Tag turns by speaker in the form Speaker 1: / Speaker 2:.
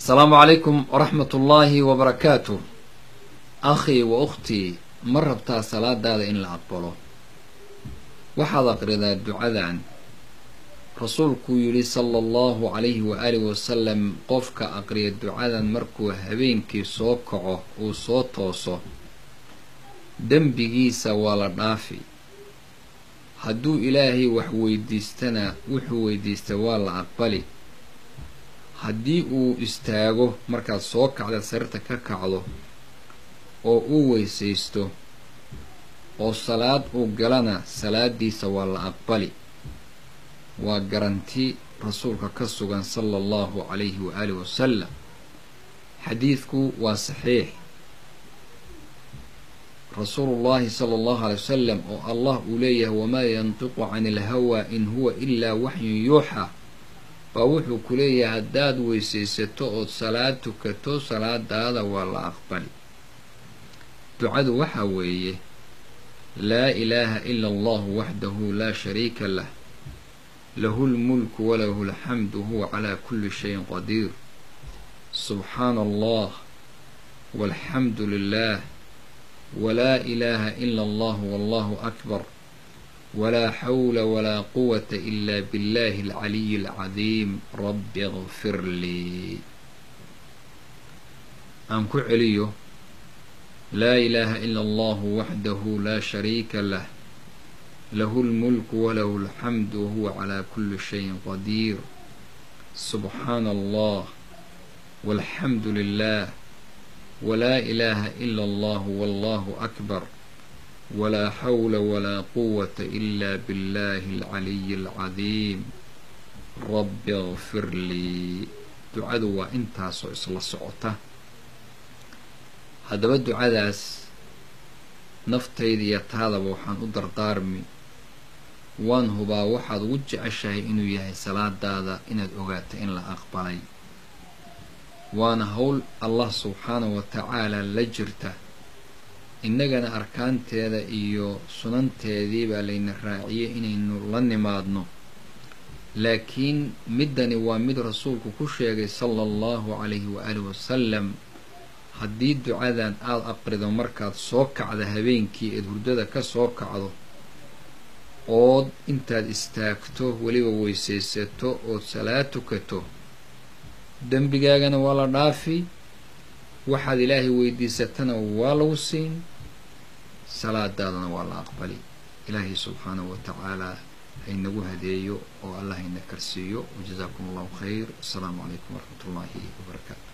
Speaker 1: asalaamu calaykum waraxmat ullaahi wabarakaatu akhii wa ukhtii ma rabtaa salaadaada in la aqbalo? Waxaad aqridaa ducadan. Rasuulkuu yidhi sala allahu calayhi waaalihi wasalam qofka aqriya ducadan markuu habeenkii soo kaco uu soo tooso dembigiisa waa la dhaafi. Hadduu ilaahay wax weydiistana wuxuu weydiista waa la aqbali haddii uu istaago markaad soo kacda sariirta ka kacdo oo uu weysaysto oo salaad uu galana salaadiisa waa la aqbali. Waa garanti rasuulka ka sugan sala allahu calayhi waaalihi wasalam xadiidku waa saxiix. Rasuulullaahi sala allahu alay wasalam oo allah uu leeyahay wamaa yantiqu cani ilhawaa in huwa ilaa waxyun yuuxa baa wuxuu ku leeyahay haddaad weysaysato ood salaad tukato salaadaada waa la aqbali. Ducadu waxaa weeye laa ilaaha ila allahu waxdahu laa shariika lah. Lahu lmulku walahu alxamdu huwa calaa kulli shayin qadiir. Subxaana allah walxamdu lilah walaa ilaaha ila allah wallahu akbar walaa xawla walaa quwata ila billahi alcaliyi alcadiim rabbi ikfir lii aan ku celiyo laa ilaaha ila allahu waxdahu laa shariika lah lahu lmulku walahu alxamdu wahuwa calaa kulli shayin qadiir subxaana allah walxamdu lilah walaa ilaaha ila allah wallahu akbar walaa xawla walaa quwata ila billahi alcaliyi alcadiim rabbi ikfir lii ducadu waa intaasoo isla socota haddaba ducadaas naftayda iyo taadaba waxaan u dardaarmi waan hubaa waxaad ugu jeceshahay inuu yahay salaadaada inaad ogaato in la aqbalay waana howl allah subxaanahu wa tacaala la jirta innagana arkaanteeda iyo sunanteedii baa layna raaciyey inaynu la nimaadno. Laakiin middani waa mid rasuulku ku sheegay sala allahu calayhi waaalihi wasalam haddii ducadan aada aqrido markaad soo kacda habeenkii eed hurdada ka soo kacdo ood intaad istaagto weliba weysaysato ood salaad tukato dembigaagana waa la dhaafi waxaad ilaahay weydiisatana waa lagu siin salaadaadana waa la aqbali. Ilaahay subxaanahu wa tacaalaa haynagu hadeeyo oo allah hayna karsiiyo. Wajazaakum allahu khayr. Assalaamu calaykum waraxmat ullaahi wabarakaatu